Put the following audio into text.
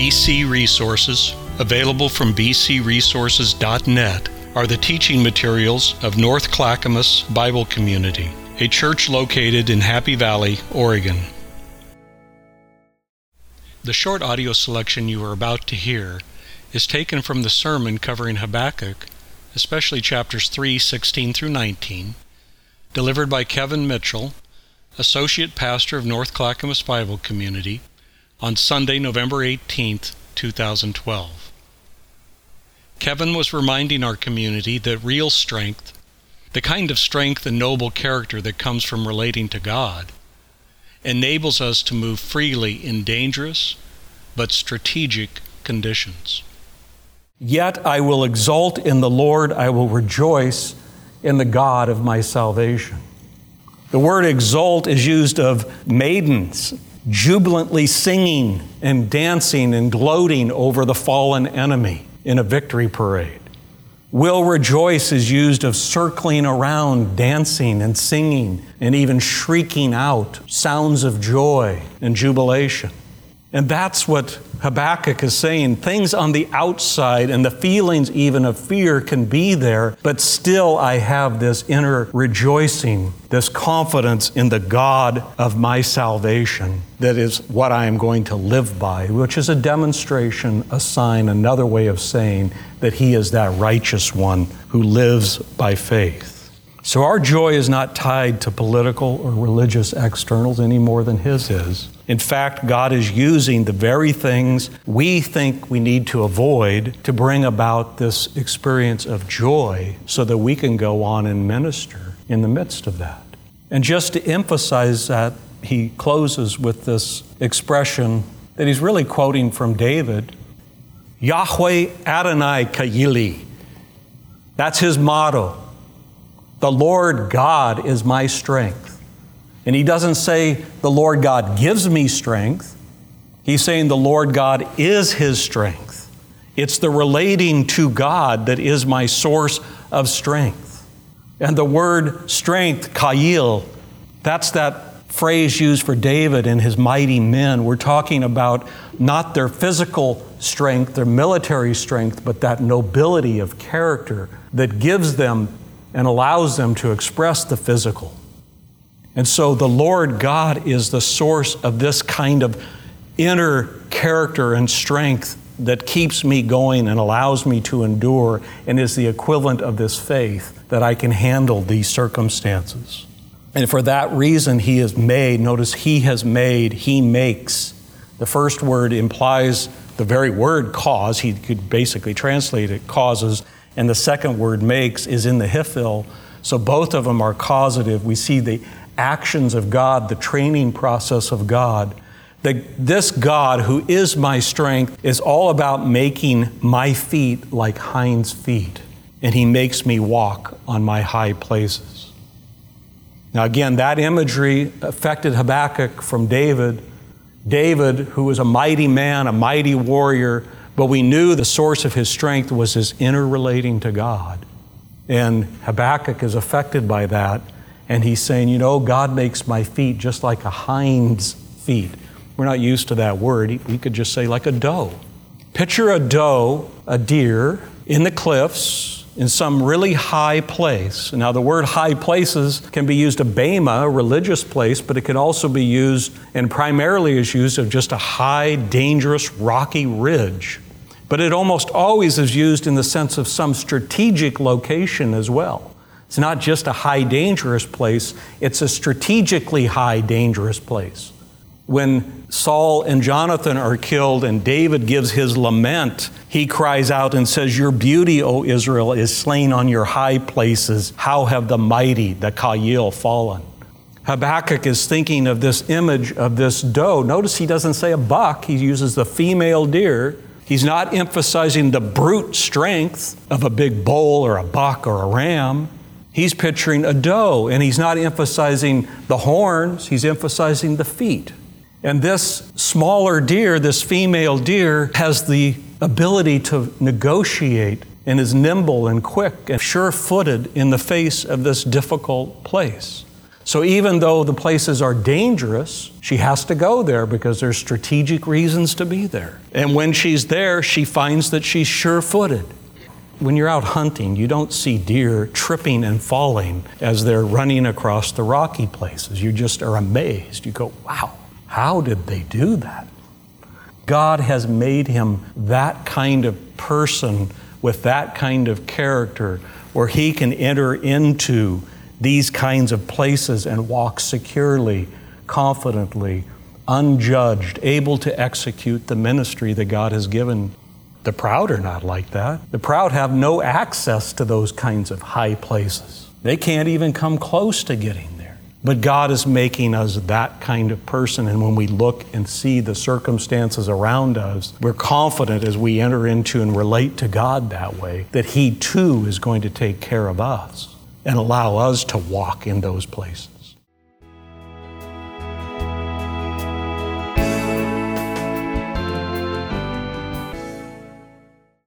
BC Resources, available from bcresources.net, are the teaching materials of North Clackamas Bible Community, a church located in Happy Valley, Oregon. The short audio selection you are about to hear is taken from the sermon covering Habakkuk, especially chapters 3, 16 through 19, delivered by Kevin Mitchell, Associate Pastor of North Clackamas Bible Community, on Sunday, November 18, 2012. Kevin was reminding our community that real strength, the kind of strength and noble character that comes from relating to God, enables us to move freely in dangerous but strategic conditions. Yet I will exult in the Lord, I will rejoice in the God of my salvation. The word exult is used of maidens jubilantly singing and dancing and gloating over the fallen enemy in a victory parade. Will rejoice is used of circling around, dancing and singing, and even shrieking out sounds of joy and jubilation. And that's what Habakkuk is saying. Things on the outside and the feelings even of fear can be there, but still I have this inner rejoicing, this confidence in the God of my salvation that is what I am going to live by, which is a demonstration, a sign, another way of saying that He is that righteous one who lives by faith. So our joy is not tied to political or religious externals any more than His is. In fact, God is using the very things we think we need to avoid to bring about this experience of joy so that we can go on and minister in the midst of that. And just to emphasize that, he closes with this expression that he's really quoting from David Yahweh Adonai Kayili. That's his motto. The Lord God is my strength. And he doesn't say, the Lord God gives me strength. He's saying the Lord God is his strength. It's the relating to God that is my source of strength. And the word strength, kayil, that's that phrase used for David and his mighty men. We're talking about not their physical strength, their military strength, but that nobility of character that gives them and allows them to express the physical. And so the Lord God is the source of this kind of inner character and strength that keeps me going and allows me to endure and is the equivalent of this faith that I can handle these circumstances. And for that reason, He has made, notice He has made, He makes. The first word implies the very word cause. He could basically translate it causes and the second word makes is in the Hiphil. So both of them are causative. We see the actions of God, the training process of God. That this God, who is my strength, is all about making my feet like hinds' feet, and He makes me walk on my high places. Now, again, that imagery affected Habakkuk from David. David, who was a mighty man, a mighty warrior, but we knew the source of his strength was his inner relating to God. And Habakkuk is affected by that. And he's saying, You know, God makes my feet just like a hind's feet. We're not used to that word. He could just say, like a doe. Picture a doe, a deer, in the cliffs in some really high place. Now, the word high places can be used a bamah, a religious place, but it can also be used, and primarily is used of just a high, dangerous, rocky ridge. But it almost always is used in the sense of some strategic location as well. It's not just a high, dangerous place, it's a strategically high, dangerous place when Saul and Jonathan are killed and David gives his lament, he cries out and says, Your beauty, O Israel, is slain on your high places. How have the mighty, the Kayil, fallen? Habakkuk is thinking of this image of this doe. Notice he doesn't say a buck, he uses the female deer. He's not emphasizing the brute strength of a big bull or a buck or a ram. He's picturing a doe, and he's not emphasizing the horns, he's emphasizing the feet. And this smaller deer, this female deer, has the ability to negotiate and is nimble and quick and sure footed in the face of this difficult place. So even though the places are dangerous, she has to go there because there's strategic reasons to be there. And when she's there, she finds that she's sure footed. When you're out hunting, you don't see deer tripping and falling as they're running across the rocky places. You just are amazed. You go, wow, how did they do that? God has made him that kind of person with that kind of character where he can enter into these kinds of places and walk securely, confidently, unjudged, able to execute the ministry that God has given. The proud are not like that. The proud have no access to those kinds of high places. They can't even come close to getting. But God is making us that kind of person. And when we look and see the circumstances around us, we're confident as we enter into and relate to God that way that He too is going to take care of us and allow us to walk in those places.